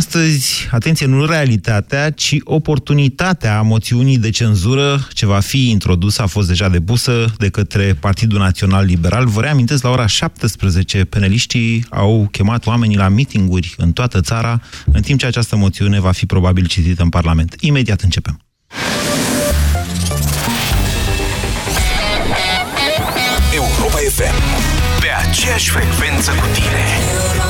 astăzi, atenție, nu realitatea, ci oportunitatea moțiunii de cenzură ce va fi introdusă, a fost deja depusă de către Partidul Național Liberal. Vă reamintesc, la ora 17, peneliștii au chemat oamenii la mitinguri în toată țara, în timp ce această moțiune va fi probabil citită în Parlament. Imediat începem. Europa FM. Pe aceeași frecvență cu tine.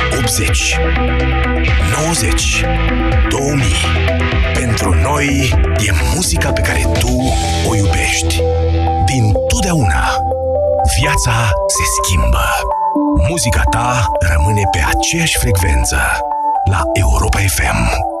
80, 90, 2000. Pentru noi e muzica pe care tu o iubești. Din totdeauna. Viața se schimbă. Muzica ta rămâne pe aceeași frecvență la Europa FM.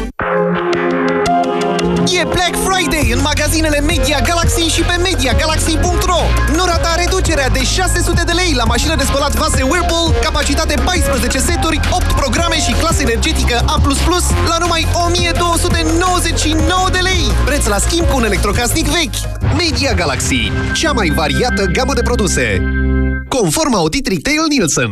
E Black Friday în magazinele Media Galaxy și pe MediaGalaxy.ro Nu rata reducerea de 600 de lei la mașină de spălat vase Whirlpool, capacitate 14 seturi, 8 programe și clasă energetică A++ la numai 1299 de lei. Preț la schimb cu un electrocasnic vechi. Media Galaxy, cea mai variată gamă de produse. Conform audit Retail Nielsen.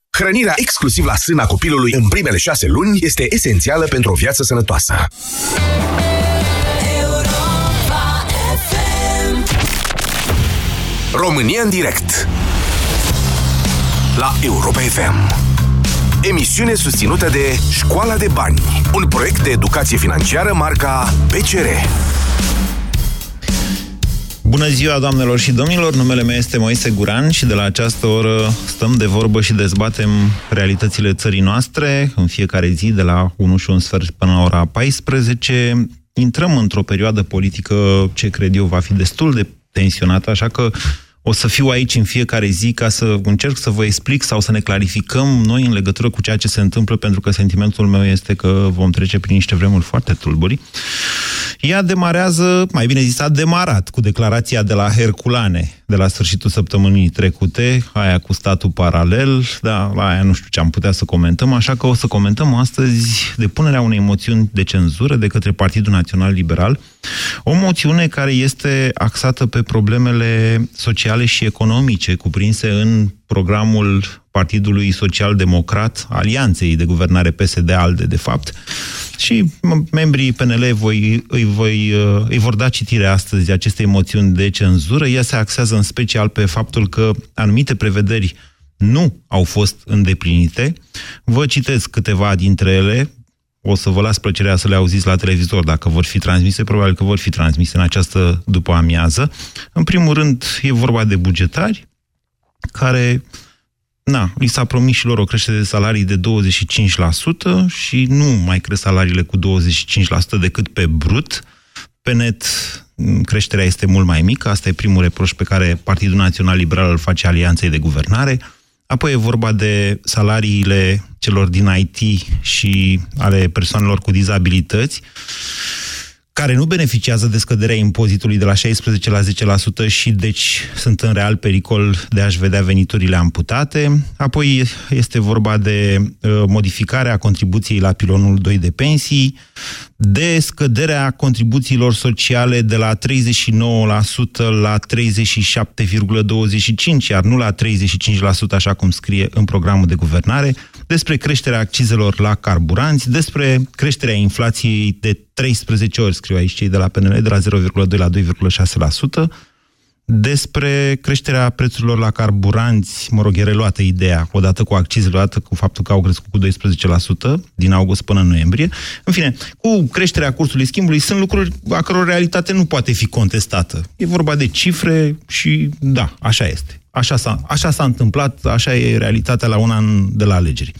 Hrănirea exclusiv la sâna copilului în primele șase luni este esențială pentru o viață sănătoasă. România în direct. La Europa FM Emisiune susținută de Școala de Bani Un proiect de educație financiară marca PCR Bună ziua, doamnelor și domnilor! Numele meu este Moise Guran și de la această oră stăm de vorbă și dezbatem realitățile țării noastre în fiecare zi de la 1 și un sfert până la ora 14. Intrăm într-o perioadă politică ce cred eu va fi destul de tensionată, așa că o să fiu aici în fiecare zi ca să încerc să vă explic sau să ne clarificăm noi în legătură cu ceea ce se întâmplă, pentru că sentimentul meu este că vom trece prin niște vremuri foarte tulburi. Ea demarează, mai bine zis, a demarat cu declarația de la Herculane, de la sfârșitul săptămânii trecute, aia cu statul paralel, da, la aia nu știu ce am putea să comentăm, așa că o să comentăm astăzi depunerea unei moțiuni de cenzură de către Partidul Național Liberal, o moțiune care este axată pe problemele sociale și economice cuprinse în programul Partidului Social Democrat, Alianței de Guvernare PSD-ALDE, de fapt, și membrii PNL voi, îi, voi, îi vor da citire astăzi acestei moțiuni de cenzură. Ea se axează în special pe faptul că anumite prevederi nu au fost îndeplinite. Vă citesc câteva dintre ele, o să vă las plăcerea să le auziți la televizor dacă vor fi transmise, probabil că vor fi transmise în această după amiază. În primul rând, e vorba de bugetari care na, li s-a promis și lor o creștere de salarii de 25% și nu mai cresc salariile cu 25% decât pe brut. Pe net creșterea este mult mai mică, asta e primul reproș pe care Partidul Național Liberal îl face Alianței de Guvernare. Apoi e vorba de salariile celor din IT și ale persoanelor cu dizabilități, care nu beneficiază de scăderea impozitului de la 16 la 10% și deci sunt în real pericol de a-și vedea veniturile amputate. Apoi este vorba de uh, modificarea contribuției la pilonul 2 de pensii, de scăderea contribuțiilor sociale de la 39% la 37,25%, iar nu la 35%, așa cum scrie în programul de guvernare, despre creșterea accizelor la carburanți, despre creșterea inflației de 13 ori, scriu aici cei de la PNL, de la 0,2 la 2,6%, despre creșterea prețurilor la carburanți, mă rog, e reluată ideea, odată cu accizele, odată cu faptul că au crescut cu 12% din august până în noiembrie. În fine, cu creșterea cursului schimbului sunt lucruri a căror realitate nu poate fi contestată. E vorba de cifre și da, așa este. Așa s-a, așa s-a întâmplat, așa e realitatea la un an de la alegeri.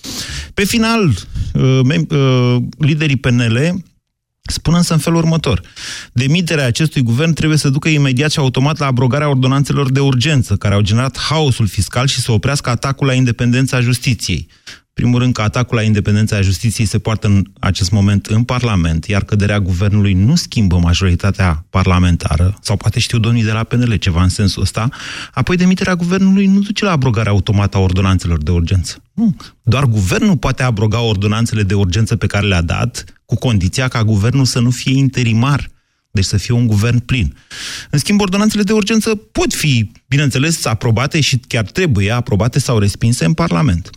Pe final, uh, uh, liderii PNL spun însă în felul următor. Demiterea acestui guvern trebuie să ducă imediat și automat la abrogarea ordonanțelor de urgență, care au generat haosul fiscal și să oprească atacul la independența justiției primul rând că atacul la independența justiției se poartă în acest moment în Parlament, iar căderea guvernului nu schimbă majoritatea parlamentară, sau poate știu domnii de la PNL ceva în sensul ăsta, apoi demiterea guvernului nu duce la abrogarea automată a ordonanțelor de urgență. Nu. Doar guvernul poate abroga ordonanțele de urgență pe care le-a dat, cu condiția ca guvernul să nu fie interimar deci să fie un guvern plin. În schimb, ordonanțele de urgență pot fi, bineînțeles, aprobate și chiar trebuie aprobate sau respinse în Parlament.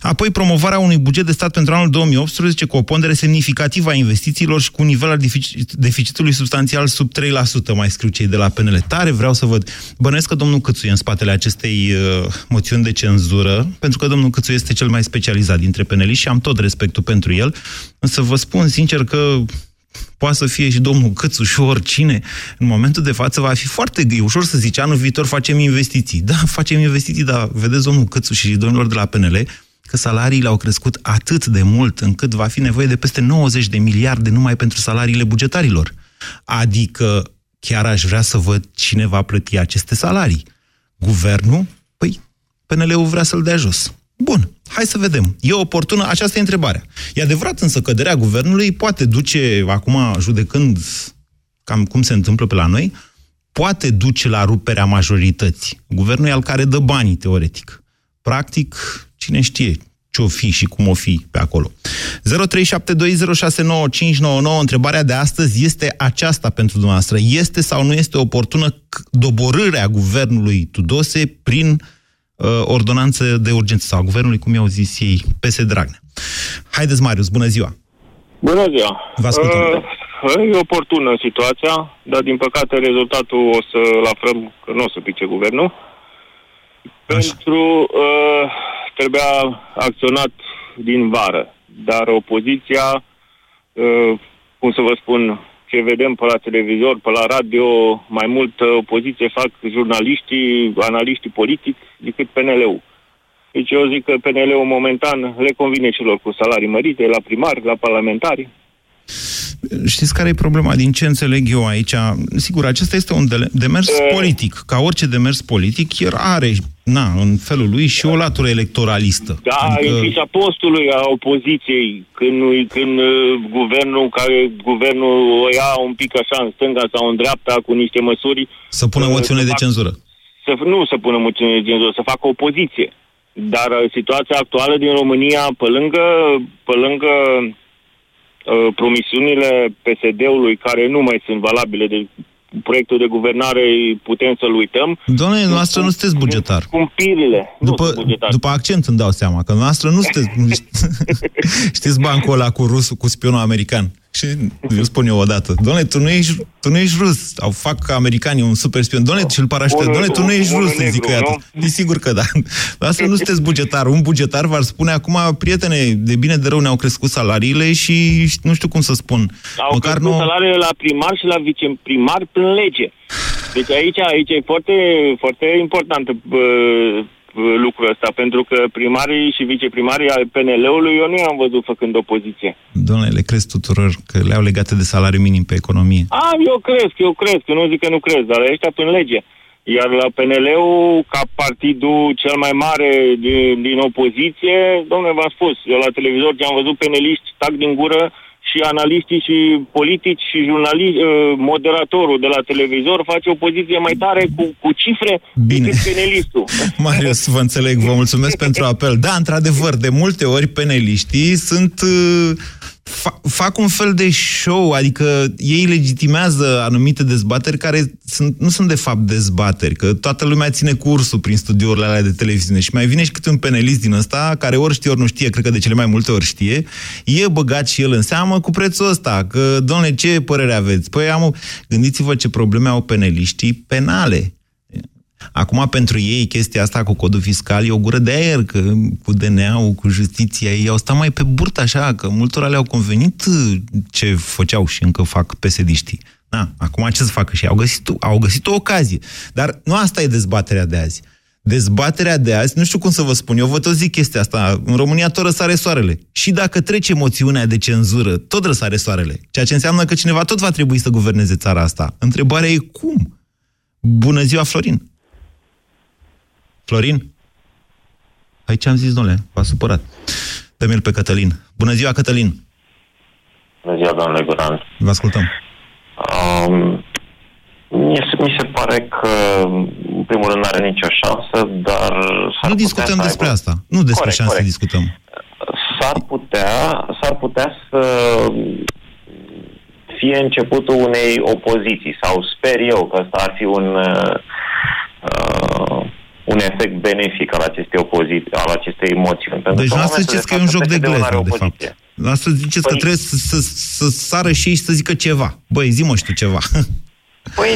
Apoi, promovarea unui buget de stat pentru anul 2018 cu o pondere semnificativă a investițiilor și cu un nivel al deficitului substanțial sub 3%, mai scriu cei de la PNL. Tare vreau să văd. Bănuiesc că domnul Câțu e în spatele acestei uh, moțiuni de cenzură, pentru că domnul Câțu este cel mai specializat dintre PNL și am tot respectul pentru el, însă vă spun sincer că poate să fie și domnul Câțu și oricine, în momentul de față va fi foarte e ușor să zici, anul viitor facem investiții. Da, facem investiții, dar vedeți domnul Câțu și domnilor de la PNL că salariile au crescut atât de mult încât va fi nevoie de peste 90 de miliarde numai pentru salariile bugetarilor. Adică chiar aș vrea să văd cine va plăti aceste salarii. Guvernul? Păi, PNL-ul vrea să-l dea jos. Bun, hai să vedem. E oportună? Aceasta e întrebarea. E adevărat însă că căderea guvernului poate duce, acum judecând cam cum se întâmplă pe la noi, poate duce la ruperea majorității. Guvernul e al care dă banii, teoretic. Practic, cine știe ce o fi și cum o fi pe acolo. 0372069599. Întrebarea de astăzi este aceasta pentru dumneavoastră. Este sau nu este oportună doborârea guvernului Tudose prin uh, ordonanță de urgență sau a guvernului, cum i-au zis ei, PS Dragnea. Haideți, Marius, bună ziua! Bună ziua! Vă ascultăm. Uh, e oportună situația, dar din păcate rezultatul o să-l aflăm că nu o să pice guvernul. Așa. Pentru uh, trebuia acționat din vară, dar opoziția, uh, cum să vă spun, ce vedem pe la televizor, pe la radio, mai mult opoziție fac jurnaliștii, analiștii politici decât PNL-ul. Deci eu zic că PNL-ul momentan le convine celor cu salarii mărite, la primari, la parlamentari. Știți care e problema? Din ce înțeleg eu aici? Sigur, acesta este un demers e... politic. Ca orice demers politic, el are, na, în felul lui, și o latură electoralistă. Da, adică... în fișa postului a opoziției, când, când uh, guvernul, care guvernul o ia un pic așa în stânga sau în dreapta cu niște măsuri... Să pună uh, moțiune de fac, cenzură. Să, nu să pună moțiune de cenzură, să facă opoziție. Dar uh, situația actuală din România, pe lângă, pe lângă uh, promisiunile PSD-ului, care nu mai sunt valabile de proiectul de guvernare, putem să-l uităm. Doamne, noastră nu sunteți bugetar. Cumpirile. După, după accent îmi dau seama, că noastră nu sunteți... știți bancul ăla cu rusul, cu spionul american? Și eu spun eu odată, doamne, tu nu ești, tu nu ești rus. Au fac americanii un super spion. Doamne, și îl parașutează. Doamne, tu nu ești rus, îi zic eu E sigur că da. Asta nu sunteți bugetar. Un bugetar v-ar spune acum, prietene, de bine de rău ne-au crescut salariile și nu știu cum să spun. Au Măcar crescut nu... salariile la primar și la viceprimar prin lege. Deci aici, aici e foarte, foarte important lucrul ăsta, pentru că primarii și viceprimarii al PNL-ului eu nu i-am văzut făcând opoziție. Doamne, le crezi tuturor că le-au legate de salariu minim pe economie? A, eu cresc, eu cresc, eu nu zic că nu crezi, dar ăștia prin lege. Iar la PNL-ul, ca partidul cel mai mare din, din opoziție, domnule, v-am spus, eu la televizor ce am văzut peneliști tac din gură și analiștii și politici și jurnaliști, uh, moderatorul de la televizor face o poziție mai tare cu, cu cifre Bine. decât penelistul. Marius, vă înțeleg, vă mulțumesc pentru apel. Da, într-adevăr, de multe ori peneliștii sunt... uh, Fa fac un fel de show, adică ei legitimează anumite dezbateri care sunt, nu sunt de fapt dezbateri, că toată lumea ține cursul prin studiourile alea de televiziune și mai vine și câte un penelist din ăsta, care ori știe, ori nu știe, cred că de cele mai multe ori știe, e băgat și el în seamă cu prețul ăsta, că, domnule, ce părere aveți? Păi am, o- gândiți-vă ce probleme au peneliștii penale. Acum, pentru ei, chestia asta cu codul fiscal e o gură de aer, că cu DNA-ul, cu justiția, ei au stat mai pe burtă așa, că multora le-au convenit uh, ce făceau și încă fac pesediștii. Na, acum ce să facă și ei? au găsit, au găsit o ocazie. Dar nu asta e dezbaterea de azi. Dezbaterea de azi, nu știu cum să vă spun, eu vă tot zic chestia asta, în România tot răsare soarele. Și dacă trece moțiunea de cenzură, tot răsare soarele. Ceea ce înseamnă că cineva tot va trebui să guverneze țara asta. Întrebarea e cum? Bună ziua, Florin! Florin? Păi ce am zis, domnule? V-a supărat. dă pe Cătălin. Bună ziua, Cătălin! Bună ziua, domnule Guran. Vă ascultăm. Um, mi, se, mi se pare că, în primul rând, nu are nicio șansă, dar... s-ar Nu putea discutăm să despre aibă- asta. Nu despre Corect, șanse corect. discutăm. S-ar putea, s-ar putea să fie începutul unei opoziții, sau sper eu că ăsta ar fi un, uh, uh, un efect benefic al acestei opoziții, al acestei moțiuni. Pentru Deci că în noastră momentul ziceți că e de un față joc de PSD-ul nu are gleză, de opoziție. fapt. Noastră ziceți că Păi- trebuie să, să, să sară și ei și să zică ceva. Băi, zi mă, știu ceva. Păi,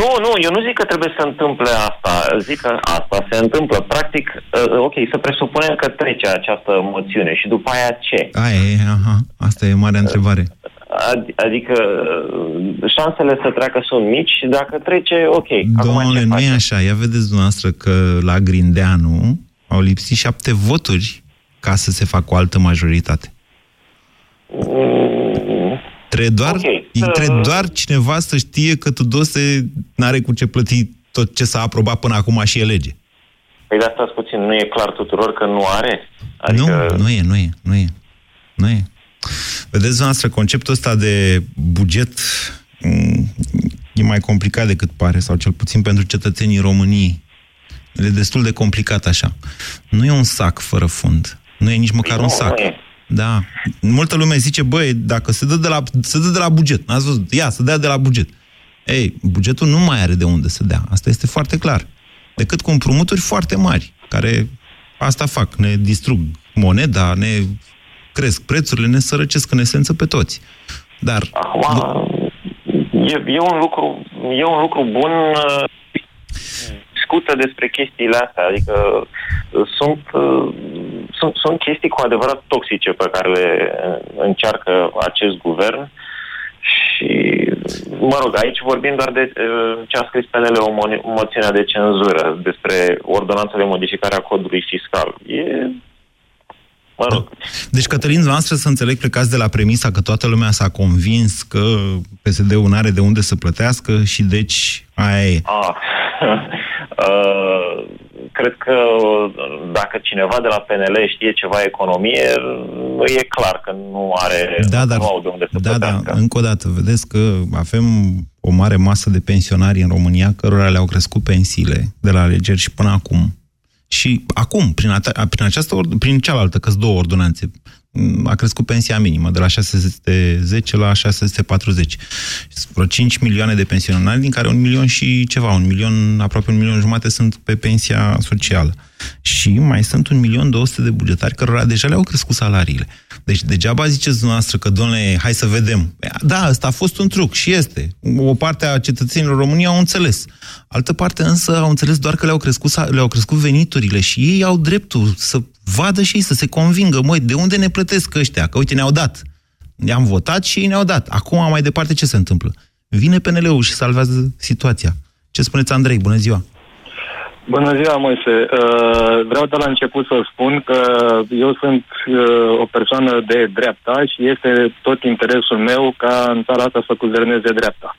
nu, nu, eu nu zic că trebuie să întâmple asta. Zic că asta se întâmplă. Practic, uh, ok, să presupunem că trece această moțiune și după aia ce? Aia e, aha, asta e marea întrebare. Ad- Adică uh, șansele să treacă sunt mici și dacă trece, ok. Acum Domnule, ce nu e facem? așa. Ia vedeți dumneavoastră că la Grindeanu au lipsit șapte voturi ca să se facă o altă majoritate. Mm, Trebuie doar, Ok, okay, trebuie doar cineva să știe că Tudose n-are cu ce plăti tot ce s-a aprobat până acum și e lege. Păi de asta puțin, nu e clar tuturor că nu are? Adică, Nu, nu e, nu e, nu e. Nu e. Vedeți, noastră, conceptul ăsta de buget mm, e mai complicat decât pare, sau cel puțin pentru cetățenii României. E destul de complicat așa. Nu e un sac fără fund. Nu e nici măcar Păi un nu, sac. nu e. Da. Multă lume zice, băi, dacă se dă de la, se dă de la buget, n-ați văzut, ia, să dea de la buget. Ei, bugetul nu mai are de unde să dea. Asta este foarte clar. Decât cu împrumuturi foarte mari, care asta fac, ne distrug moneda, ne cresc prețurile, ne sărăcesc în esență pe toți. Dar acum, e, e, un lucru, e un lucru bun uh, discută despre chestiile astea, adică uh, sunt, uh, sunt, sunt chestii cu adevărat toxice pe care le uh, încearcă acest guvern și, mă rog, aici vorbim doar de uh, ce a scris PNL o mo- moțiunea de cenzură despre ordonanța de modificare a codului fiscal. E, mă rog, Deci, Cătălin, noastră să înțeleg, plecați de la premisa că toată lumea s-a convins că PSD-ul nu are de unde să plătească și deci aia e. Ah, uh, cred că dacă cineva de la PNL știe ceva economie, e clar că nu are, Da, dar, nu au de unde să da, da, plătească. încă o dată, vedeți că avem o mare masă de pensionari în România cărora le-au crescut pensiile de la alegeri și până acum. Și acum, prin, ata- prin, această, ord- prin cealaltă, că două ordonanțe, m, a crescut pensia minimă de la 610 la 640. Sunt vreo 5 milioane de pensionari, din care un milion și ceva, un milion, aproape un milion jumate sunt pe pensia socială. Și mai sunt un milion 200 de bugetari cărora deja le-au crescut salariile. Deci degeaba ziceți dumneavoastră că, domnule, hai să vedem. Da, ăsta a fost un truc și este. O parte a cetățenilor României au înțeles. Altă parte însă au înțeles doar că le-au crescut, sa- le-au crescut veniturile și ei au dreptul să vadă și ei, să se convingă, măi, de unde ne plătesc ăștia? Că uite, ne-au dat. Ne-am votat și ei ne-au dat. Acum, mai departe, ce se întâmplă? Vine PNL-ul și salvează situația. Ce spuneți, Andrei? Bună ziua! Bună ziua, Moise. Uh, Vreau de la început să spun că eu sunt uh, o persoană de dreapta și este tot interesul meu ca în țara asta să guverneze dreapta.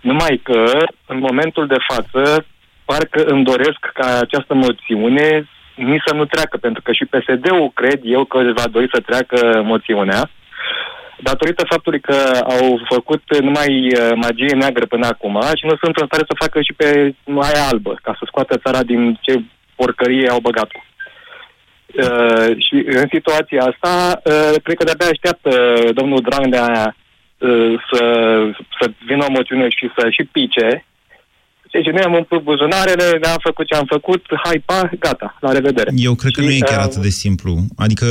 Numai că, în momentul de față, parcă îmi doresc ca această moțiune nici să nu treacă, pentru că și PSD-ul cred eu că va dori să treacă moțiunea, datorită faptului că au făcut numai uh, magie neagră până acum și nu sunt în stare să facă și pe aia albă, ca să scoată țara din ce porcărie au băgat-o. Uh, și în situația asta, uh, cred că de-abia așteaptă domnul Dragnea uh, să, să vină o moțiune și să și pice. Deci noi am umplut buzunarele, ne-am făcut ce am făcut, hai, pa, gata, la revedere. Eu cred că și, nu e chiar uh, atât de simplu. Adică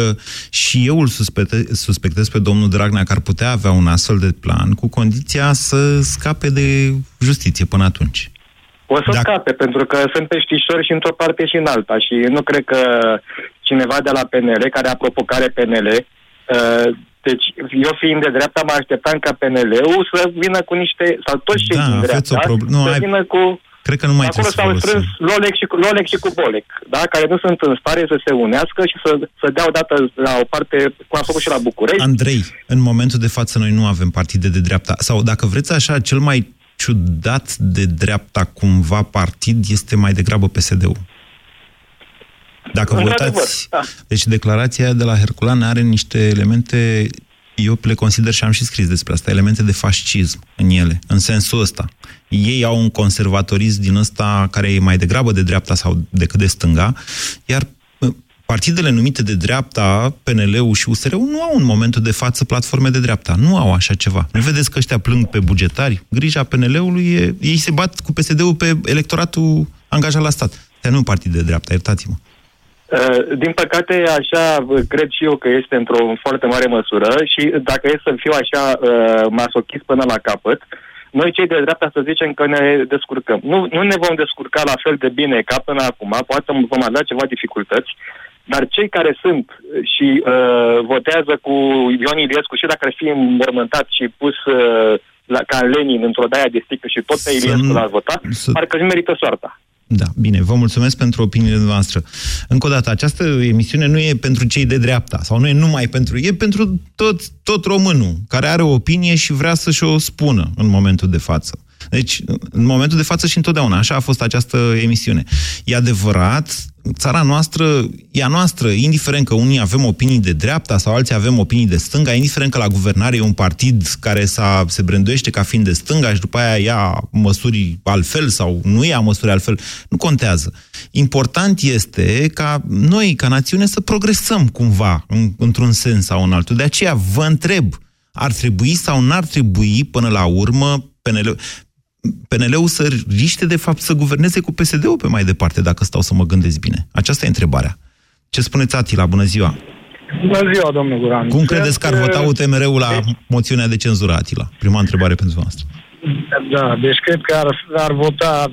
și eu îl suspecte, suspectez pe domnul Dragnea că ar putea avea un astfel de plan, cu condiția să scape de justiție până atunci. O să scape, pentru că sunt peștișori și într-o parte și în alta. Și nu cred că cineva de la PNL, care apropo care PNL, uh, deci eu fiind de dreapta, mă așteptam ca PNL-ul să vină cu niște, sau toți cei Da, din aveți dreapta, o problemă. Nu, să ai- vină cu... Cred că nu mai Acolo trebuie să s-au strâns folosim. Lolec și, cu- Lolec și cu Bolec, da? care nu sunt în stare să se unească și să, să dea odată la o parte, cum a făcut și la București. Andrei, în momentul de față noi nu avem partide de dreapta. Sau dacă vreți așa, cel mai ciudat de dreapta cumva partid este mai degrabă PSD-ul. Dacă vă Într-adevăr, uitați... da. Deci declarația aia de la Herculan are niște elemente, eu le consider și am și scris despre asta, elemente de fascism în ele, în sensul ăsta. Ei au un conservatorism din ăsta care e mai degrabă de dreapta sau decât de stânga, iar uh, partidele numite de dreapta, PNL-ul și USR-ul, nu au în momentul de față platforme de dreapta. Nu au așa ceva. Nu vedeți că ăștia plâng pe bugetari? Grija PNL-ului e... Ei se bat cu PSD-ul pe electoratul angajat la stat. Dar nu un partid de dreapta, iertați-mă. Uh, Din păcate, așa uh, cred și eu că este într-o foarte mare măsură și dacă e să fiu așa uh, masochist până la capăt, noi cei de dreapta să zicem că ne descurcăm. Nu, nu ne vom descurca la fel de bine ca până acum, poate vom avea ceva dificultăți, dar cei care sunt și uh, votează cu Ion Iliescu și dacă ar fi înmormântat și pus uh, la, ca Lenin într-o daia de sticlă și tot pe Să Iliescu nu- l-ar vota, să- parcă își merită soarta. Da, bine, vă mulțumesc pentru opiniile noastre. Încă o dată, această emisiune nu e pentru cei de dreapta, sau nu e numai pentru... E pentru tot, tot românul care are o opinie și vrea să-și o spună în momentul de față. Deci, în momentul de față și întotdeauna, așa a fost această emisiune. E adevărat, țara noastră e a noastră, indiferent că unii avem opinii de dreapta sau alții avem opinii de stânga, indiferent că la guvernare e un partid care s-a, se branduiește ca fiind de stânga și după aia ia măsuri altfel sau nu ia măsuri altfel, nu contează. Important este ca noi, ca națiune, să progresăm cumva, în, într-un sens sau în altul. De aceea vă întreb, ar trebui sau n-ar trebui până la urmă PNL, PNL-ul să riște de fapt să guverneze cu PSD-ul pe mai departe, dacă stau să mă gândesc bine. Aceasta e întrebarea. Ce spuneți, Atila? Bună ziua! Bună ziua, domnul Guran. Cum credeți că ar vota UTMR-ul la moțiunea de cenzură, Atila? Prima întrebare pentru noastră. Da, deci cred că ar, ar vota...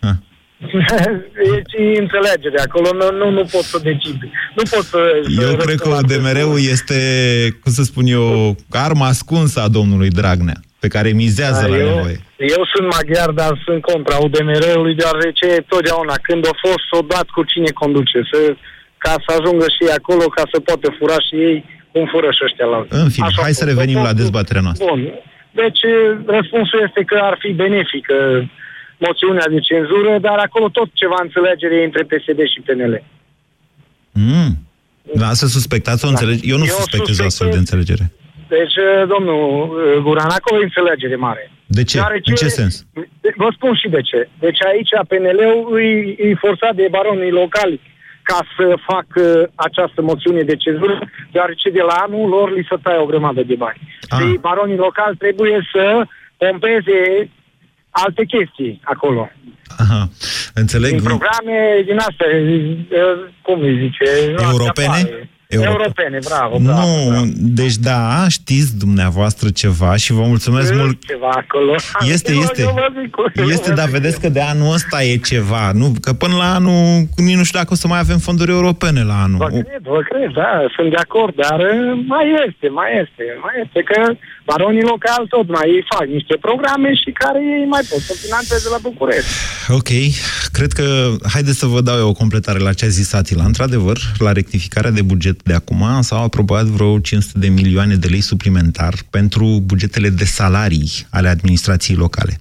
e și înțelegere acolo, nu, nu, nu pot să decid. Nu pot să... să Eu cred că UDMR-ul este, cum să spun eu, arma ascunsă a domnului Dragnea, pe care mizează Da, la eu, nevoie. eu sunt maghiar, dar sunt contra UDMR-ului, deoarece totdeauna când a fost, s-o dat cu cine conduce, să, ca să ajungă și ei acolo, ca să poată fura și ei cum fură și ăștia la În fine, Așa a hai să fost. revenim la Totul- dezbaterea noastră. Bun. Deci, răspunsul este că ar fi benefică moțiunea de cenzură, dar acolo tot ceva înțelegere e între PSD și PNL. Mm. Da, să suspectați o înțelegere. Eu nu Eu suspectez o astfel suspectez- de înțelegere. Deci, domnul uh, Guran, acolo e înțelegere mare. De ce? Deoarece- În ce sens? Vă spun și de ce. Deci aici PNL-ul îi, îi forțat de baronii locali ca să facă această moțiune de cenzură, deoarece de la anul lor li se taie o grămadă de bani. Ah. Și baronii locali trebuie să pompeze alte chestii acolo. Aha, înțeleg. Din programe din astea, eh, cum îi zice? Europene? Apare. Euro- Europene, bravo, bravo. Nu, deci da, știți dumneavoastră ceva și vă mulțumesc mult. Ceva acolo. Este, Eu- este. eu vă zic, eu Este, vă dar zic. vedeți că de anul ăsta e ceva, nu? Că până la anul, nici nu știu dacă o să mai avem fonduri europene la anul. Vă cred, vă cred, da, sunt de acord, dar uh, mai este, mai este, mai este că baronii locali tot mai fac niște programe și care ei mai pot să finanțeze la București. Ok, cred că, haideți să vă dau eu o completare la ce a zis Atila. Într-adevăr, la rectificarea de buget de acum s-au aprobat vreo 500 de milioane de lei suplimentar pentru bugetele de salarii ale administrației locale,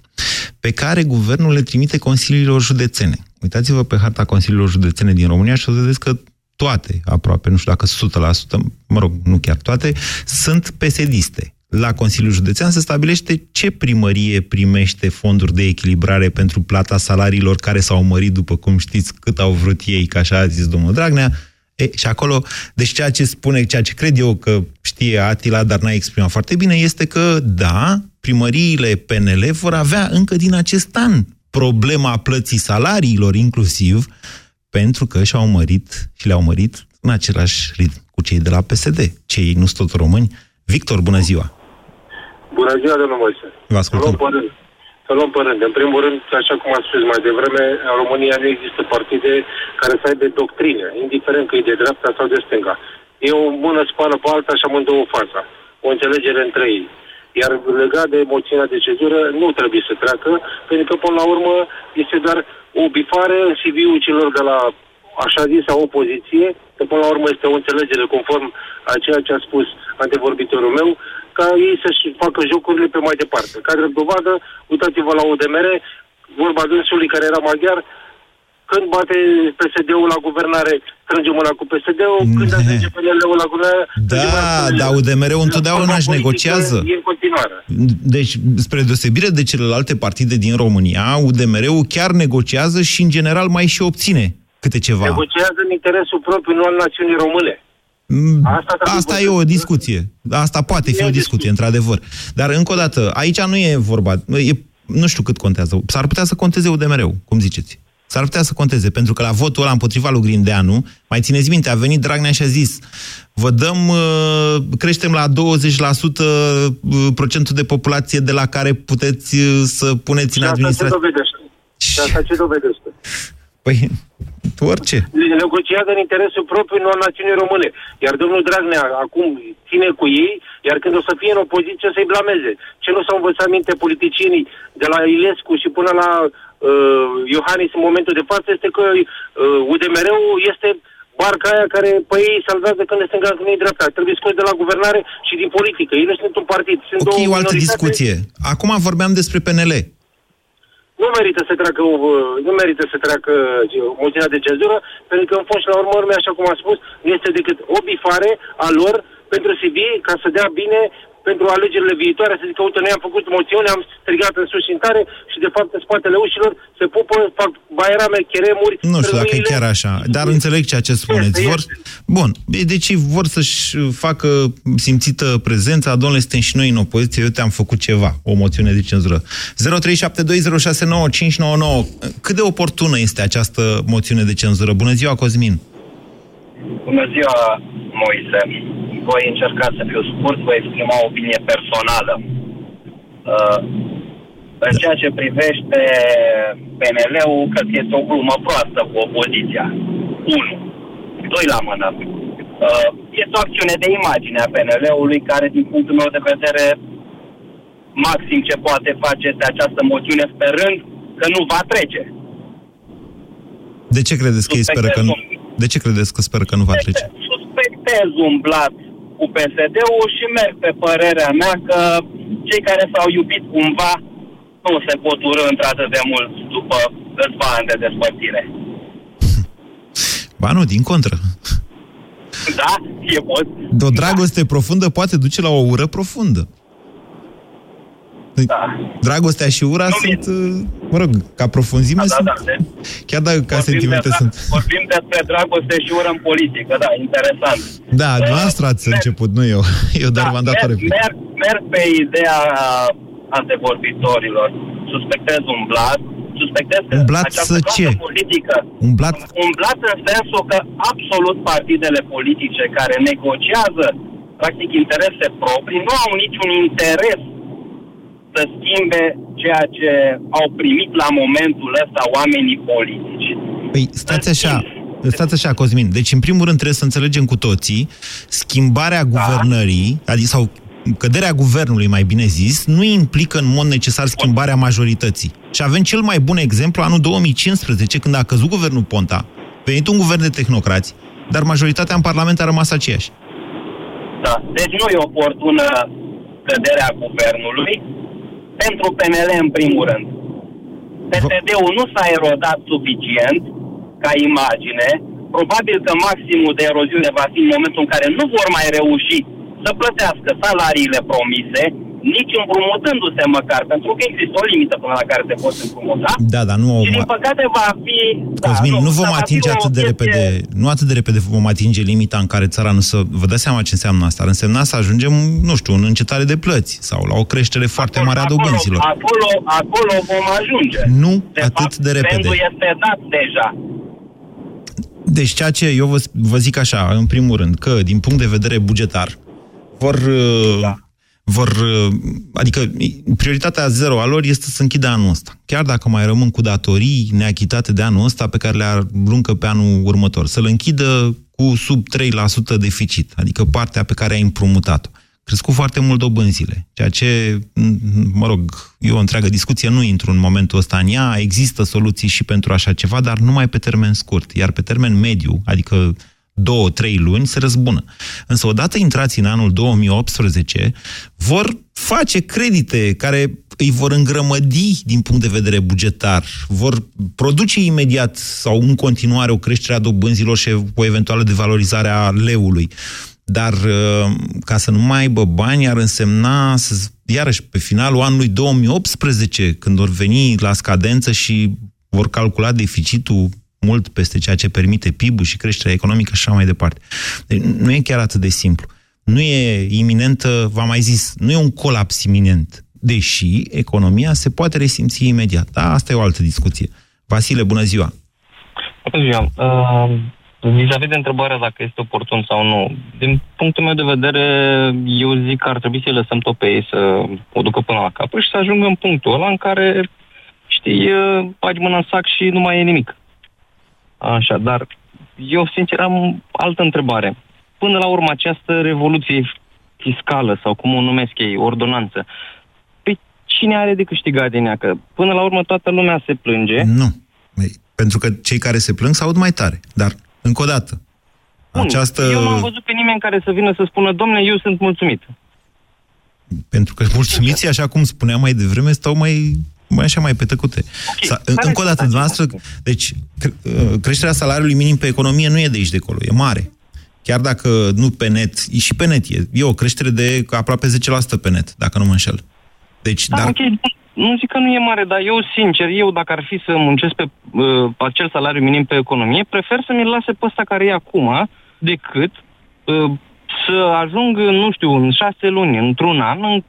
pe care guvernul le trimite consiliilor județene. Uitați-vă pe harta consiliilor județene din România și o să vedeți că toate aproape, nu știu dacă 100%, mă rog, nu chiar toate, sunt pesediste. La Consiliul Județean se stabilește ce primărie primește fonduri de echilibrare pentru plata salariilor care s-au mărit, după cum știți, cât au vrut ei, ca așa a zis domnul Dragnea, E, și acolo, deci ceea ce spune, ceea ce cred eu că știe Atila, dar n-a exprimat foarte bine, este că, da, primăriile PNL vor avea încă din acest an problema plății salariilor inclusiv, pentru că și-au mărit și le-au mărit în același ritm cu cei de la PSD. Cei nu sunt tot români. Victor, bună ziua! Bună ziua, domnul Moise! Vă ascultăm. Să luăm pe rând. În primul rând, așa cum am spus mai devreme, în România nu există partide care să aibă doctrine, indiferent că e de dreapta sau de stânga. E o mână spală pe alta și amândouă fața. O înțelegere între ei. Iar legat de moțiunea de cezură, nu trebuie să treacă, pentru că, până la urmă, este doar o bifare în CV-ul celor de la așa zisă opoziție, că până la urmă este o înțelegere conform a ceea ce a spus antevorbitorul meu, ca ei să-și facă jocurile pe mai departe. Ca drept dovadă, uitați-vă la UDMR, vorba dânsului care era maghiar, când bate PSD-ul la guvernare, strânge mâna cu PSD-ul, când ajunge PNL-ul la guvernare... Da, dar UDMR-ul întotdeauna își negociază. E în continuare. Deci, spre deosebire de celelalte partide din România, UDMR-ul chiar negociază și, în general, mai și obține câte ceva. Negociază în interesul propriu, nu al națiunii române. Asta, Asta e o discuție. Asta poate fi o discuție, într-adevăr. Dar, încă o dată, aici nu e vorba... E, nu știu cât contează. S-ar putea să conteze UDMR-ul, cum ziceți. S-ar putea să conteze, pentru că la votul ăla împotriva lui Grindeanu, mai țineți minte, a venit Dragnea și a zis vă dăm, uh, creștem la 20% uh, procentul de populație de la care puteți uh, să puneți în administrație. Și asta ce dovedește? Și asta ce dovedește? Păi, orice. Negociază în interesul propriu, nu al națiunii române. Iar domnul Dragnea acum ține cu ei, iar când o să fie în opoziție să-i blameze. Ce nu s-au învățat minte politicienii de la Ilescu și până la uh, Iohannis în momentul de față este că uh, UDMR-ul este barca aia care pe ei salvează când e stânga, când e dreapta. Trebuie scos de la guvernare și din politică. Ei nu sunt un partid. Sunt ok, o altă discuție. Acum vorbeam despre PNL. Nu merită să treacă, uh, nu merită să treacă uh, moțiunea de cenzură, pentru că în fond și la urmă, așa cum am spus, nu este decât o bifare a lor pentru CV ca să dea bine pentru alegerile viitoare, să zică, uite, noi am făcut moțiune, am strigat în sus și în tare și, de fapt, în spatele ușilor se pupă, fac baierame, cheremuri... Nu știu dacă e chiar așa, dar înțeleg ceea ce spuneți. Vor... Bun, deci vor să-și facă simțită prezența, domnule, suntem și noi în opoziție, eu te-am făcut ceva, o moțiune de cenzură. 0372069599. Cât de oportună este această moțiune de cenzură? Bună ziua, Cosmin! Bună ziua, Moise! voi încerca să fiu scurt, voi exprima o opinie personală. Uh, în ceea ce privește PNL-ul, cred că este o glumă proastă cu opoziția. Unu. Doi la mână. Uh, este o acțiune de imagine a PNL-ului care, din punctul meu de vedere, maxim ce poate face este această moțiune sperând că nu va trece. De ce credeți că ei speră că nu? De ce credeți că speră că nu va trece? Suspectez un blat cu PSD-ul și merg pe părerea mea că cei care s-au iubit cumva nu se pot urâ într-atât de mult după câțiva ani de despărțire. Ba nu, din contră. Da, e pot. De o dragoste profundă poate duce la o ură profundă. Da. Dragostea și ura nu sunt, uh, mă rog, ca profunzime da, sunt... Da, da, chiar dacă ca sentimente de, sunt... Vorbim despre dragoste și ură în politică, da, interesant. Da, uh, noastră ați merg, început, nu eu. Eu doar da, v-am dat merg, merg, merg pe ideea antevorbitorilor. Suspectez un blat, suspectez că blat această să ce? politică... Un blat? Un blat în sensul că absolut partidele politice care negociază practic interese proprii nu au niciun interes să schimbe ceea ce au primit la momentul ăsta oamenii politici. Păi stați așa, Stați așa, Cosmin. Deci, în primul rând, trebuie să înțelegem cu toții schimbarea da. guvernării, adică, sau căderea guvernului, mai bine zis, nu implică în mod necesar schimbarea majorității. Și avem cel mai bun exemplu anul 2015, când a căzut guvernul Ponta, a venit un guvern de tehnocrați, dar majoritatea în Parlament a rămas aceeași. Da, deci nu e oportună căderea guvernului, pentru PNL în primul rând. PSD-ul nu s-a erodat suficient ca imagine, probabil că maximul de eroziune va fi în momentul în care nu vor mai reuși să plătească salariile promise, nici împrumutându-se măcar, pentru că există o limită până la care te poți împrumuta. Da, dar nu... Și din păcate va fi... Cosmin, da, nu, vom va fi atinge o atât de chestie- repede, nu atât de repede vom atinge limita în care țara nu să... Vă dați seama ce înseamnă asta? Ar însemna să ajungem, nu știu, în încetare de plăți sau la o creștere foarte mare a dobânzilor. Acolo, acolo vom ajunge. Nu de atât fapt, de repede. Pendul este dat deja. Deci ceea ce eu vă, vă zic așa, în primul rând, că din punct de vedere bugetar, vor, da. Vor uh, adică prioritatea zero a lor este să închidă anul ăsta. Chiar dacă mai rămân cu datorii neachitate de anul ăsta pe care le aruncă pe anul următor. Să-l închidă cu sub 3% deficit, adică partea pe care a împrumutat-o. Crescut foarte mult dobânzile, ceea ce, m- mă rog, e o întreagă discuție, nu intru în momentul ăsta în ea, există soluții și pentru așa ceva, dar numai pe termen scurt, iar pe termen mediu, adică două, trei luni, se răzbună. Însă odată intrați în anul 2018, vor face credite care îi vor îngrămădi din punct de vedere bugetar, vor produce imediat sau în continuare o creștere a dobânzilor și o eventuală devalorizare a leului. Dar uh, ca să nu mai aibă bani ar însemna, să, iarăși, pe finalul anului 2018, când vor veni la scadență și vor calcula deficitul mult peste ceea ce permite PIB-ul și creșterea economică și așa mai departe. Deci nu e chiar atât de simplu. Nu e iminentă, v-am mai zis, nu e un colaps iminent, deși economia se poate resimți imediat. Da, asta e o altă discuție. Vasile, bună ziua! Bună ziua. Uh, vis-a-vis de întrebarea dacă este oportun sau nu, din punctul meu de vedere, eu zic că ar trebui să-i lăsăm tot pe ei să o ducă până la capăt și să ajungă în punctul ăla în care, știi, uh, bagi mâna în sac și nu mai e nimic. Așa, dar eu, sincer, am altă întrebare. Până la urmă, această revoluție fiscală, sau cum o numesc ei, ordonanță, pe cine are de câștigat din ea? Că până la urmă toată lumea se plânge. Nu. Pentru că cei care se plâng s-aud mai tare. Dar, încă o dată, Bun, această... Eu nu am văzut pe nimeni care să vină să spună, domne, eu sunt mulțumit. Pentru că mulțumiții, așa cum spuneam mai devreme, stau mai, mai așa mai pe tăcute. Sa- în- încă o dată, dumneavoastră, deci cre- uh, creșterea salariului minim pe economie nu e de aici de acolo, e mare. Chiar dacă nu pe net, e și pe net e, e o creștere de aproape 10% pe net, dacă nu mă înșel. Deci, Da, dar ok, nu zic că nu e mare, dar eu, sincer, eu dacă ar fi să muncesc pe uh, acel salariu minim pe economie, prefer să mi-l lase pe ăsta care e acum, decât uh, să ajung, nu știu, în șase luni, într-un an, în,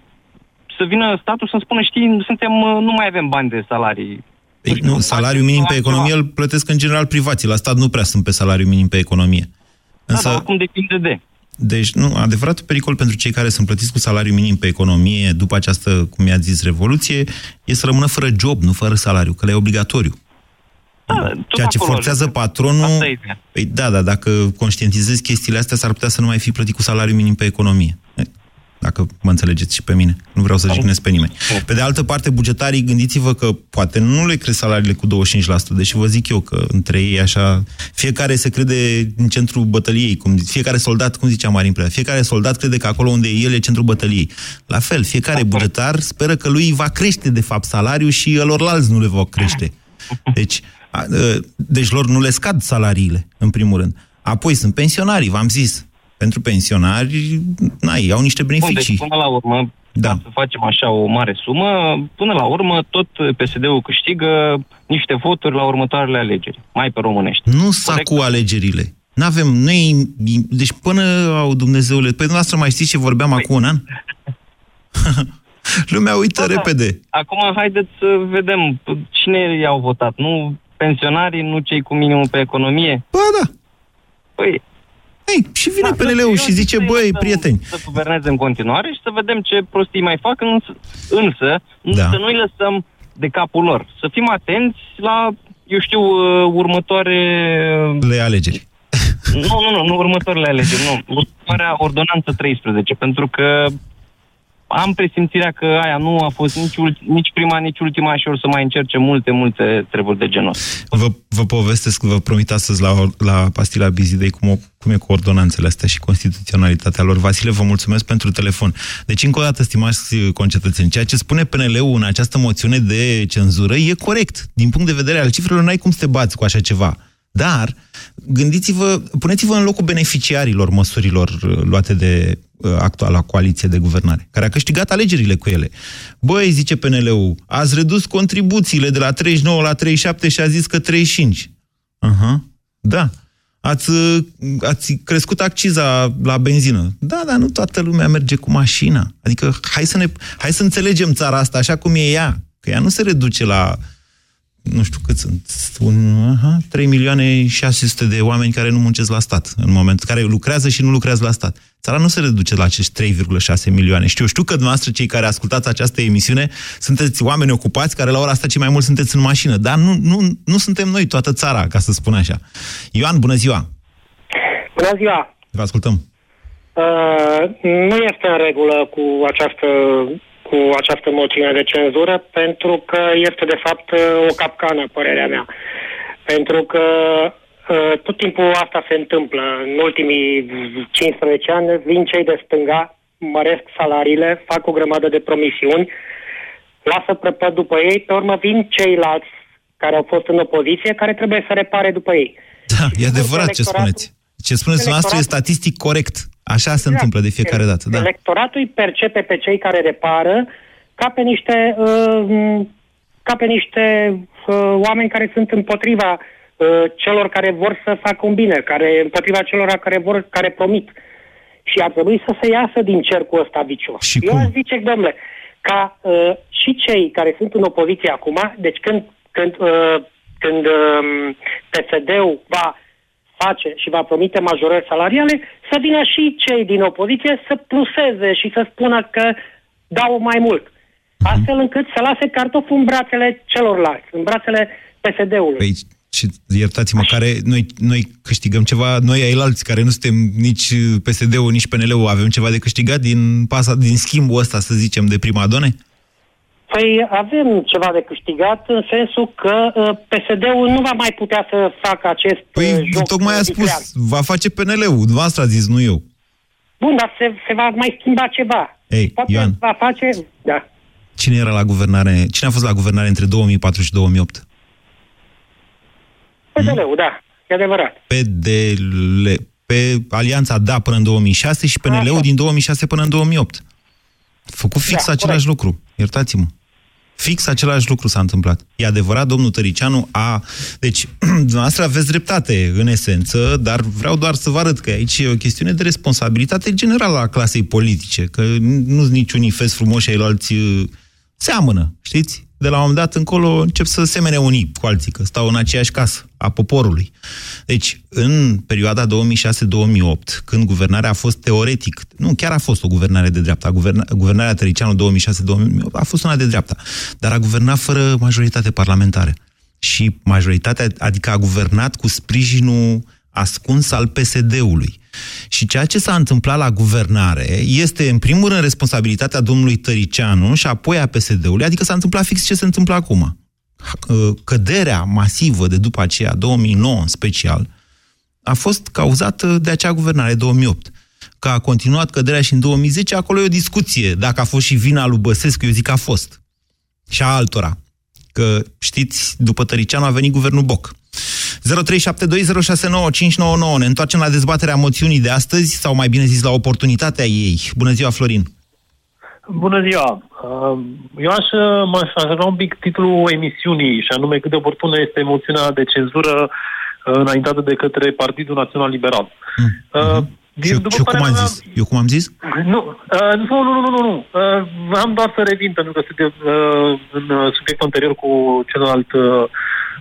să vină statul să-mi spună, știi, suntem, uh, nu mai avem bani de salarii. Ei, nu, salariul minim pe economie îl plătesc în general privații. La stat nu prea sunt pe salariu minim pe economie. Însă... Da, dar acum depinde de. Deci, nu, adevăratul pericol pentru cei care sunt plătiți cu salariu minim pe economie după această, cum i-a zis, revoluție, e să rămână fără job, nu fără salariu, că le e obligatoriu. Da, Ceea ce acolo forțează ajungem. patronul... Asta e ideea. Păi da, da, dacă conștientizezi chestiile astea, s-ar putea să nu mai fi plătit cu salariu minim pe economie. Dacă mă înțelegeți și pe mine. Nu vreau să jignesc pe nimeni. Pe de altă parte, bugetarii, gândiți-vă că poate nu le cresc salariile cu 25%, deși vă zic eu că între ei așa, fiecare se crede în centrul bătăliei, cum, fiecare soldat, cum zicea Marin Preda, fiecare soldat crede că acolo unde e el e centrul bătăliei. La fel, fiecare bugetar speră că lui va crește de fapt salariul și elorlalți nu le va crește. Deci, a, a, deci lor nu le scad salariile, în primul rând. Apoi sunt pensionarii, v-am zis. Pentru pensionari, n-ai, au niște Bun, beneficii. deci până la urmă, Da. ca să facem așa o mare sumă, până la urmă tot PSD-ul câștigă niște voturi la următoarele alegeri, mai pe românești. Nu s-a cu alegerile. N-avem, noi, deci până au Dumnezeule, pe noastră mai știți ce vorbeam Păi- acum un an? Lumea uită Da, da. repede. Acum haideți să vedem cine i-au votat. Nu pensionarii, nu cei cu minimul pe economie? Bă, da. Păi, Ei, și vine Da, PNL-ul eu și zic zice, să-i băi, lăsăm prieteni, Să guverneze în continuare și să vedem ce prostii mai fac, însă, însă Da. să nu-i lăsăm de capul lor. Să fim atenți la, eu știu, uh, următoare... le alegeri. Nu, nu, nu, nu următoarele alegeri, nu. Următoarea ordonanță 13, pentru că am presimțirea că aia nu a fost nici, ulti, nici prima, nici ultima și or să mai încerce multe, multe treburi de genul ăsta. Vă, vă povestesc, vă promit astăzi la, la pastila Bizidei cum, o, cum e cu ordonanțele astea și constituționalitatea lor. Vasile, vă mulțumesc pentru telefon. Deci, încă o dată, stimați concetățeni, ceea ce spune PNL-ul în această moțiune de cenzură e corect. Din punct de vedere al cifrelor, n-ai cum să te bați cu așa ceva. Dar gândiți-vă, puneți-vă în locul beneficiarilor măsurilor uh, luate de uh, actuala coaliție de guvernare, care a câștigat alegerile cu ele. Băi, zice PNL-ul, ați redus contribuțiile de la 39 la 37 și a zis că 35. Aha, da. Ați, uh, ați crescut acciza la benzină. Da, dar nu toată lumea merge cu mașina. Adică hai să, ne, hai să înțelegem țara asta așa cum e ea. Că ea nu se reduce la nu știu cât sunt, un, aha, 3 milioane 600 de oameni care nu muncesc la stat în moment, care lucrează și nu lucrează la stat. Țara nu se reduce la acești 3,6 milioane. Știu, știu că dumneavoastră, cei care ascultați această emisiune, sunteți oameni ocupați care la ora asta cei mai mult sunteți în mașină, dar nu, nu, nu suntem noi toată țara, ca să spun așa. Ioan, bună ziua! Bună ziua! Vă ascultăm. Uh, nu este în regulă cu această cu această moțiune de cenzură, pentru că este de fapt o capcană, părerea mea. Pentru că uh, tot timpul asta se întâmplă. În ultimii 15 ani vin cei de stânga, măresc salariile, fac o grămadă de promisiuni, lasă prăpăd după ei, pe urmă vin ceilalți care au fost în opoziție, care trebuie să repare după ei. Da, e adevărat ce spuneți. Ce spuneți noastră e statistic corect. Așa se întâmplă de fiecare dată. Da. Electoratul îi percepe pe cei care repară ca pe niște, uh, ca pe niște uh, oameni care sunt împotriva uh, celor care vor să facă un bine, care împotriva celor care vor, care promit. Și ar trebui să se iasă din cercul ăsta vicios. Și Eu cum? aș zice, domnule, ca uh, și cei care sunt în opoziție acum, deci când, când, uh, când uh, PSD-ul va face și va promite majorări salariale, să vină și cei din opoziție să pluseze și să spună că dau mai mult. Astfel încât să lase cartoful în brațele celorlalți, în brațele PSD-ului. Păi, și iertați-mă, care noi, noi câștigăm ceva, noi ailalți, care nu suntem nici PSD-ul, nici PNL-ul, avem ceva de câștigat din, pasa, din schimbul ăsta, să zicem, de prima done? Păi avem ceva de câștigat în sensul că uh, PSD-ul nu va mai putea să facă acest Păi, uh, joc tocmai a nuclear. spus, va face PNL-ul, dumneavoastră a zis, nu eu. Bun, dar se, se va mai schimba ceva. Ei, Poate Ioan. va face... Da. Cine era la guvernare, cine a fost la guvernare între 2004 și 2008? PSD-ul, da, e adevărat. PDL, pe Alianța Da până în 2006 și PNL-ul din 2006 până în 2008. Făcut fix Da, același lucru, iertați-mă. Fix același lucru s-a întâmplat. E adevărat, domnul Tăricianu a... Deci, dumneavoastră aveți dreptate, în esență, dar vreau doar să vă arăt că aici e o chestiune de responsabilitate generală a clasei politice, că nu sunt niciunii fes frumoși ai alții seamănă, știți? De la un moment dat încolo încep să semene unii cu alții, că stau în aceeași casă a poporului. Deci, în perioada 2006-2008, când guvernarea a fost teoretic, nu, chiar a fost o guvernare de dreapta, guverna, guvernarea Tăricianu 2006-2008 a fost una de dreapta, dar a guvernat fără majoritate parlamentară. Și majoritatea, adică a guvernat cu sprijinul ascuns al PSD-ului. Și ceea ce s-a întâmplat la guvernare este, în primul rând, responsabilitatea domnului Tăricianu și apoi a PSD-ului, adică s-a întâmplat fix ce se întâmplă acum. Căderea masivă de după aceea, 2009 în special, a fost cauzată de acea guvernare 2008. Că a continuat căderea și în 2010, acolo e o discuție. Dacă a fost și vina lui Băsescu, eu zic că a fost. Și a altora. Că, știți, după Tăricianu a venit guvernul Boc. 0372069599. Ne întoarcem la dezbaterea moțiunii de astăzi, sau mai bine zis, la oportunitatea ei. Bună ziua, Florin! Bună ziua! Uh, Eu aș, m-aș aș vrea un pic titlul emisiunii, și anume cât de oportună este moțiunea de cenzură uh, înaintată de către Partidul Național Liberal. Uh, din- Și, după și eu cum părerea am mea- zis? Eu cum am zis? Nu, uh, nu, nu, nu, nu, nu. Uh, am doar să revin, pentru că suntem uh, în uh, subiectul anterior cu celălalt uh,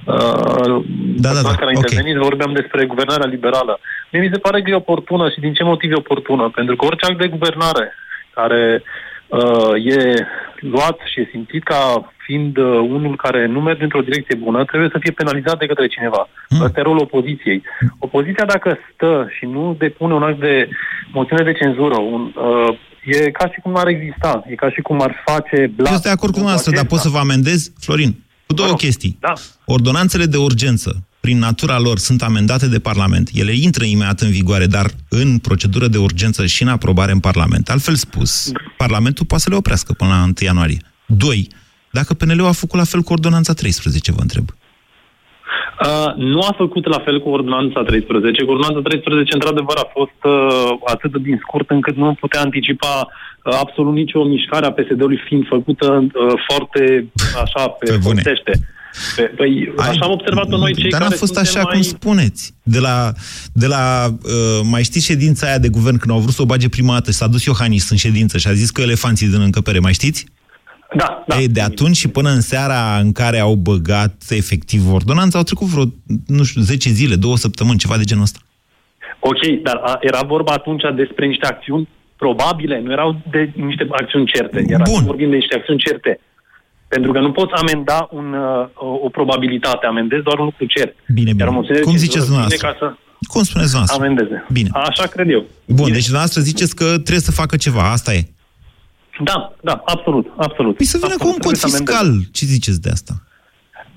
uh, da, da, care a intervenit, vorbeam despre guvernarea liberală. Mie mi se pare că e oportună și din ce motiv e oportună? Pentru că orice act de guvernare care uh, e luat și e simțit ca fiind uh, unul care nu merge într-o direcție bună, trebuie să fie penalizat de către cineva. Mm. Asta e rolul opoziției. Opoziția, dacă stă și nu depune un act de moțiune de cenzură, un, uh, e ca și cum n-ar exista, e ca și cum ar face Eu blat. sunt de acord cu dumneavoastră, dar pot să vă amendez, Florin, cu două chestii. Da. Ordonanțele de urgență, prin natura lor, sunt amendate de Parlament. Ele intră imediat în vigoare, dar în procedură de urgență și în aprobare în Parlament. Altfel spus, Parlamentul poate să le oprească până la 1 ianuarie. Doi, dacă PNL-ul a făcut la fel cu ordonanța 13, vă întreb. Uh, nu a făcut la fel cu ordonanța 13. Cu ordonanța 13, într-adevăr, a fost uh, atât de din scurt încât nu putea anticipa uh, absolut nicio mișcare a PSD-ului fiind făcută uh, foarte așa, pe, Pe bune. frontește. Pe, păi, așa am observat-o noi cei Dar n-a care fost suntem așa mai... cum spuneți. De la, de la uh, mai știți ședința aia de guvern când au vrut să o bage prima dată și s-a dus Iohannis în ședință și a zis că elefanții din încăpere, mai știți? Da, da. Ei, de atunci și până în seara în care au băgat efectiv ordonanța, au trecut vreo, nu știu, 10 zile, două săptămâni, ceva de genul ăsta. Ok, dar a, era vorba atunci despre niște acțiuni probabile, nu erau de niște acțiuni certe. Era Bun. vorbim de niște acțiuni certe. Pentru că nu poți amenda un, uh, o, o probabilitate, amendezi doar un lucru cert. Bine, bine. Iar moțiunea de Cum cenzură ziceți vine dumneavoastră? Ca să Cum spuneți dumneavoastră? amendeze. Bine. Așa cred eu. Bun, deci dumneavoastră ziceți că trebuie să facă ceva, asta e. Da, da, absolut, absolut. Păi să vină cu un cod fiscal. Ce ziceți de asta?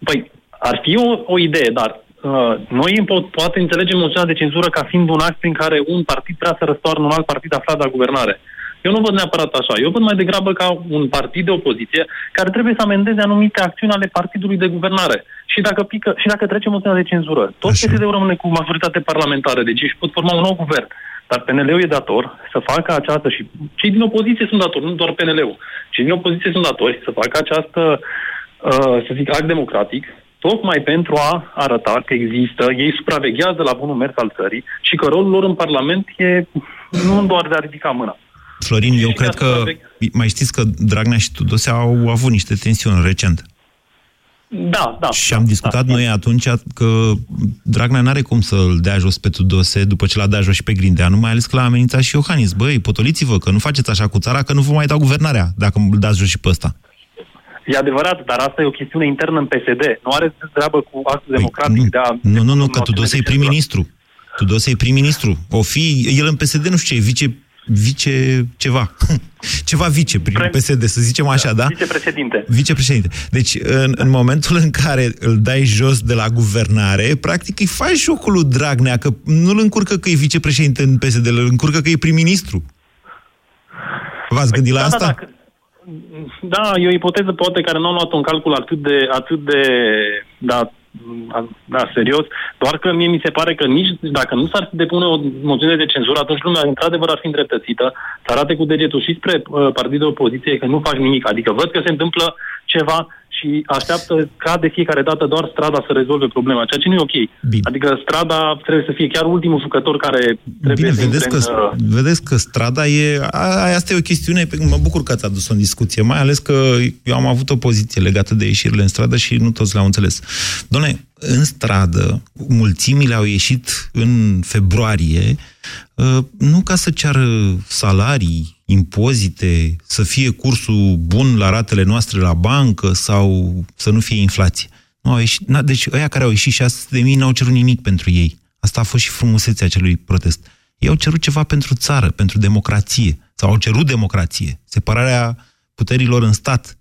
Păi, ar fi o, o idee, dar uh, noi po- poate înțelegem moțiunea de cenzură ca fiind un act prin care un partid vrea să răstoarnă un alt partid aflat la guvernare. Eu nu văd neapărat așa. Eu văd mai degrabă ca un partid de opoziție care trebuie să amendeze anumite acțiuni ale partidului de guvernare. Și dacă, pică, și dacă trece moțiunea de cenzură, tot PSD-ul rămâne cu majoritate parlamentară, deci își pot forma un nou guvern. Dar PNL-ul e dator să facă această și cei din opoziție sunt datori, nu doar PNL-ul. Cei din opoziție sunt datori să facă această, uh, să zic, act democratic, tocmai pentru a arăta că există, ei supraveghează la bunul mers al țării și că rolul lor în Parlament e nu doar de a ridica mâna. Florin, eu cred că, mai știți că Dragnea și Tudose au avut niște tensiuni recent. Da, da. Și am discutat noi atunci că Dragnea n-are cum să-l dea jos pe Tudose după ce l-a dat jos și pe Grindeanu, mai ales că l-a amenințat și Iohannis. Băi, potoliți-vă că nu faceți așa cu țara, că nu vă mai dau guvernarea dacă îl dați jos și pe ăsta. E adevărat, dar asta e o chestiune internă în PSD. Nu are treabă cu actul democratic de a... Nu, nu, nu, că Tudose e prim-ministru. Tudose e prim-ministru. O fi, el în PSD nu știu ce, e vice, vice ceva. ceva vice prin PSD, să zicem așa, da? Vicepreședinte. Vicepreședinte. Deci, în, în momentul în care îl dai jos de la guvernare, practic îi faci jocul lui Dragnea, că nu-l încurcă că e vicepreședinte în PSD, îl încurcă că e prim-ministru. V-ați gândit la da, asta? Da, da, da, e o ipoteză poate care nu am luat în calcul atât de, atât de da, da, serios, doar că mie mi se pare că nici dacă nu s-ar depune o moțiune de cenzură, atunci lumea într-adevăr ar fi îndreptățită să arate cu degetul și spre uh, partidul de opoziție că nu faci nimic. Adică văd că se întâmplă ceva și așteaptă ca de fiecare dată doar strada să rezolve problema, ceea ce nu e ok. Bine. Adică strada trebuie să fie chiar ultimul jucător care trebuie Bine, să vedeți intre că, în, uh, vedeți că strada e... A, asta e o chestiune, pe- mă bucur că ați adus-o în discuție, mai ales că eu am avut o poziție legată de ieșirile în stradă și nu toți le-au înțeles. Doamne, în stradă, mulțimile au ieșit în februarie, uh, nu ca să ceară salarii, impozite, să fie cursul bun la ratele noastre la bancă sau să nu fie inflație. Nu au ieșit, na, deci ăia care au ieșit 600 de mii n-au cerut nimic pentru ei. Asta a fost și frumusețea acelui protest. Ei au cerut ceva pentru țară, pentru democrație, sau au cerut democrație, separarea puterilor în stat,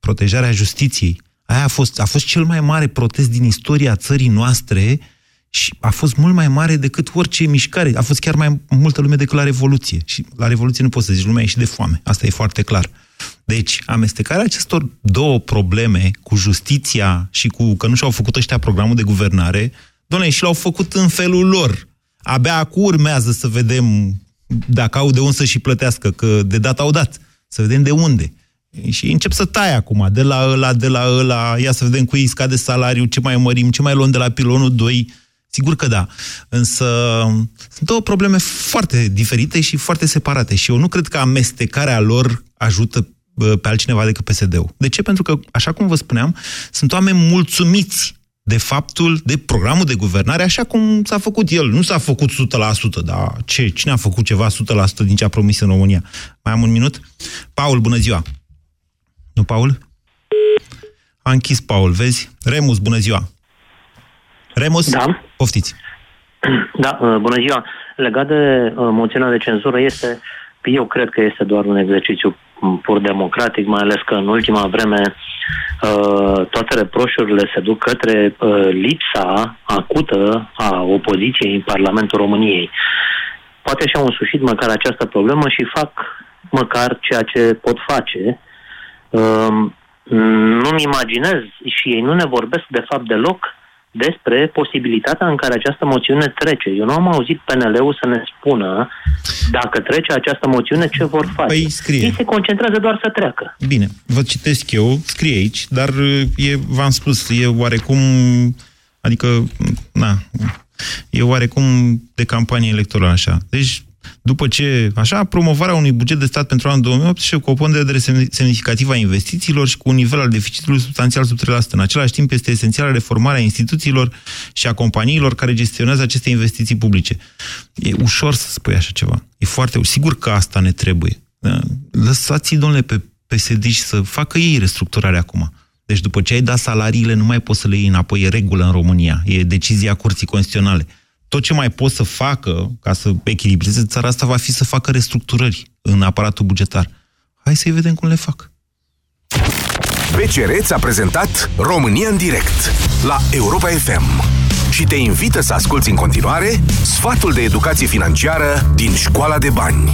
protejarea justiției. Aia a fost, a fost cel mai mare protest din istoria țării noastre și a fost mult mai mare decât orice mișcare. A fost chiar mai multă lume decât la Revoluție. Și la Revoluție nu poți să zici, lumea a ieșit de foame. Asta e foarte clar. Deci, amestecarea acestor două probleme cu justiția și cu că nu și-au făcut ăștia programul de guvernare, doamne, și l-au făcut în felul lor. Abia acum urmează să vedem dacă au de unde să și plătească, că de data au dat. Să vedem de unde. Și încep să tai acum, de la ăla, de la ăla, ia să vedem cu ei scade salariul, ce mai mărim, ce mai luăm de la pilonul 2. Sigur că da. Însă sunt două probleme foarte diferite și foarte separate. Și eu nu cred că amestecarea lor ajută bă, pe altcineva decât PSD-ul. De ce? Pentru că, așa cum vă spuneam, sunt oameni mulțumiți de faptul, de programul de guvernare, așa cum s-a făcut el. Nu s-a făcut 100%, dar ce? Cine a făcut ceva 100% din ce a promis în România? Mai am un minut? Paul, bună ziua! Nu, Paul? A închis Paul, vezi? Remus, bună ziua! Remus? Da. Poftiți! Da, uh, bună ziua. Legat de uh, moțiunea de cenzură, este, eu cred că este doar un exercițiu m, pur democratic, mai ales că în ultima vreme uh, toate reproșurile se duc către uh, lipsa acută a opoziției în Parlamentul României. Poate și-au însușit măcar această problemă și fac măcar ceea ce pot face. Uh, nu-mi imaginez și ei nu ne vorbesc de fapt deloc despre posibilitatea în care această moțiune trece. Eu nu am auzit PNL-ul să ne spună dacă trece această moțiune, ce vor face. Păi scrie. Ei se concentrează doar să treacă. Bine, vă citesc eu, scrie aici, dar e, v-am spus, e oarecum, adică, na, e oarecum de campanie electorală așa. Deci, după ce, așa, promovarea unui buget de stat pentru anul 2018 cu o pondere semnificativă a investițiilor și cu un nivel al deficitului substanțial sub 3%. În același timp, este esențială reformarea instituțiilor și a companiilor care gestionează aceste investiții publice. E ușor să spui așa ceva. E foarte Sigur că asta ne trebuie. Da? Lăsați-i, domnule, pe psd să facă ei restructurarea acum. Deci după ce ai dat salariile, nu mai poți să le iei înapoi. E regulă în România. E decizia Curții Constituționale tot ce mai pot să facă ca să echilibreze țara asta va fi să facă restructurări în aparatul bugetar. Hai să-i vedem cum le fac. BCR ți-a prezentat România în direct la Europa FM și te invită să asculti în continuare sfatul de educație financiară din Școala de Bani.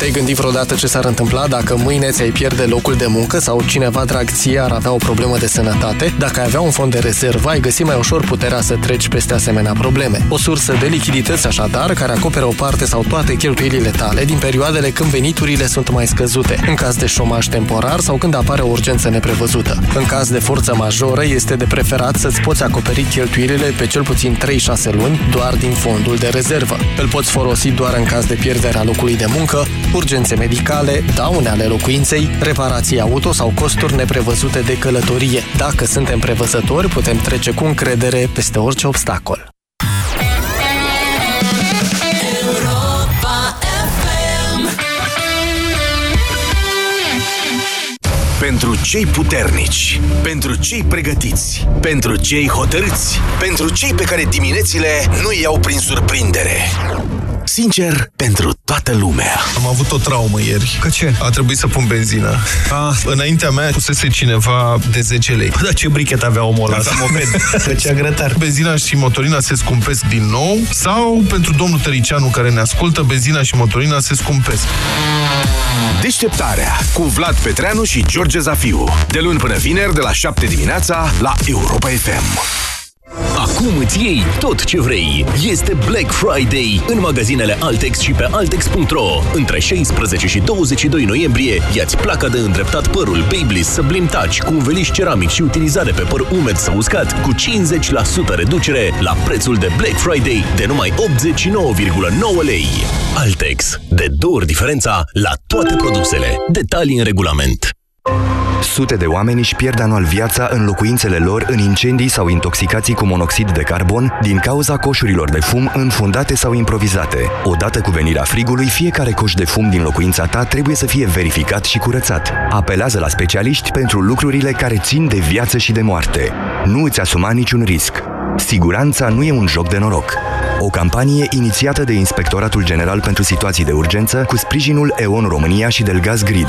Te-ai gândit vreodată ce s-ar întâmpla dacă mâine ți-ai pierde locul de muncă sau cineva drag ție ar avea o problemă de sănătate? Dacă ai avea un fond de rezervă, ai găsi mai ușor puterea să treci peste asemenea probleme. O sursă de lichidități așadar, care acoperă o parte sau toate cheltuielile tale din perioadele când veniturile sunt mai scăzute, în caz de șomaj temporar sau când apare o urgență neprevăzută. În caz de forță majoră, este de preferat să-ți poți acoperi cheltuielile pe cel puțin 3-6 luni doar din fondul de rezervă. Îl poți folosi doar în caz de pierderea locului de muncă, urgențe medicale, daune ale locuinței, reparații auto sau costuri neprevăzute de călătorie. Dacă suntem prevăzători, putem trece cu încredere peste orice obstacol. Pentru cei puternici, pentru cei pregătiți, pentru cei hotărâți, pentru cei pe care diminețile nu iau prin surprindere. Sincer, pentru toată lumea. Am avut o traumă ieri. Că ce? A trebuit să pun benzină. Ah. Înaintea mea pusese cineva de 10 lei. Dar ce brichet avea omul ăla? Să moped. ce grătar. Benzina și motorina se scumpesc din nou sau pentru domnul Tăricianu care ne ascultă, benzina și motorina se scumpesc. Deșteptarea cu Vlad Petreanu și George Zafiu. De luni până vineri, de la 7 dimineața, la Europa FM. Acum îți iei tot ce vrei. Este Black Friday în magazinele Altex și pe Altex.ro. Între 16 și 22 noiembrie, iați placa de îndreptat părul Babyliss Sublime Touch cu un veliș ceramic și utilizare pe păr umed sau uscat cu 50% reducere la prețul de Black Friday de numai 89,9 lei. Altex. De două ori diferența la toate produsele. Detalii în regulament. Sute de oameni își pierd anual viața în locuințele lor în incendii sau intoxicații cu monoxid de carbon din cauza coșurilor de fum înfundate sau improvizate. Odată cu venirea frigului, fiecare coș de fum din locuința ta trebuie să fie verificat și curățat. Apelează la specialiști pentru lucrurile care țin de viață și de moarte. Nu îți asuma niciun risc. Siguranța nu e un joc de noroc. O campanie inițiată de Inspectoratul General pentru Situații de Urgență cu sprijinul EON România și Delgaz Grid.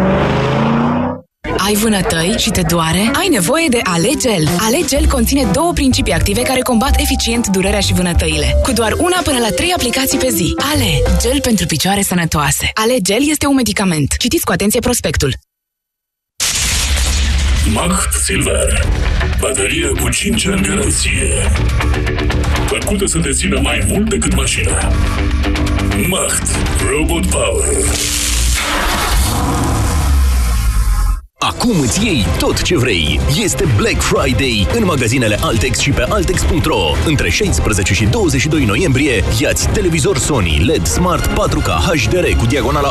Ai vânătăi și te doare? Ai nevoie de Alegel. Alegel conține două principii active care combat eficient durerea și vânătăile. Cu doar una până la trei aplicații pe zi. Ale, gel pentru picioare sănătoase. Alegel este un medicament. Citiți cu atenție prospectul. Macht Silver. Baterie cu 5 ani garanție. Făcută să te țină mai mult decât mașina. Macht. Robot Power. Acum îți iei tot ce vrei. Este Black Friday în magazinele Altex și pe Altex.ro. Între 16 și 22 noiembrie, iați televizor Sony LED Smart 4K HDR cu diagonala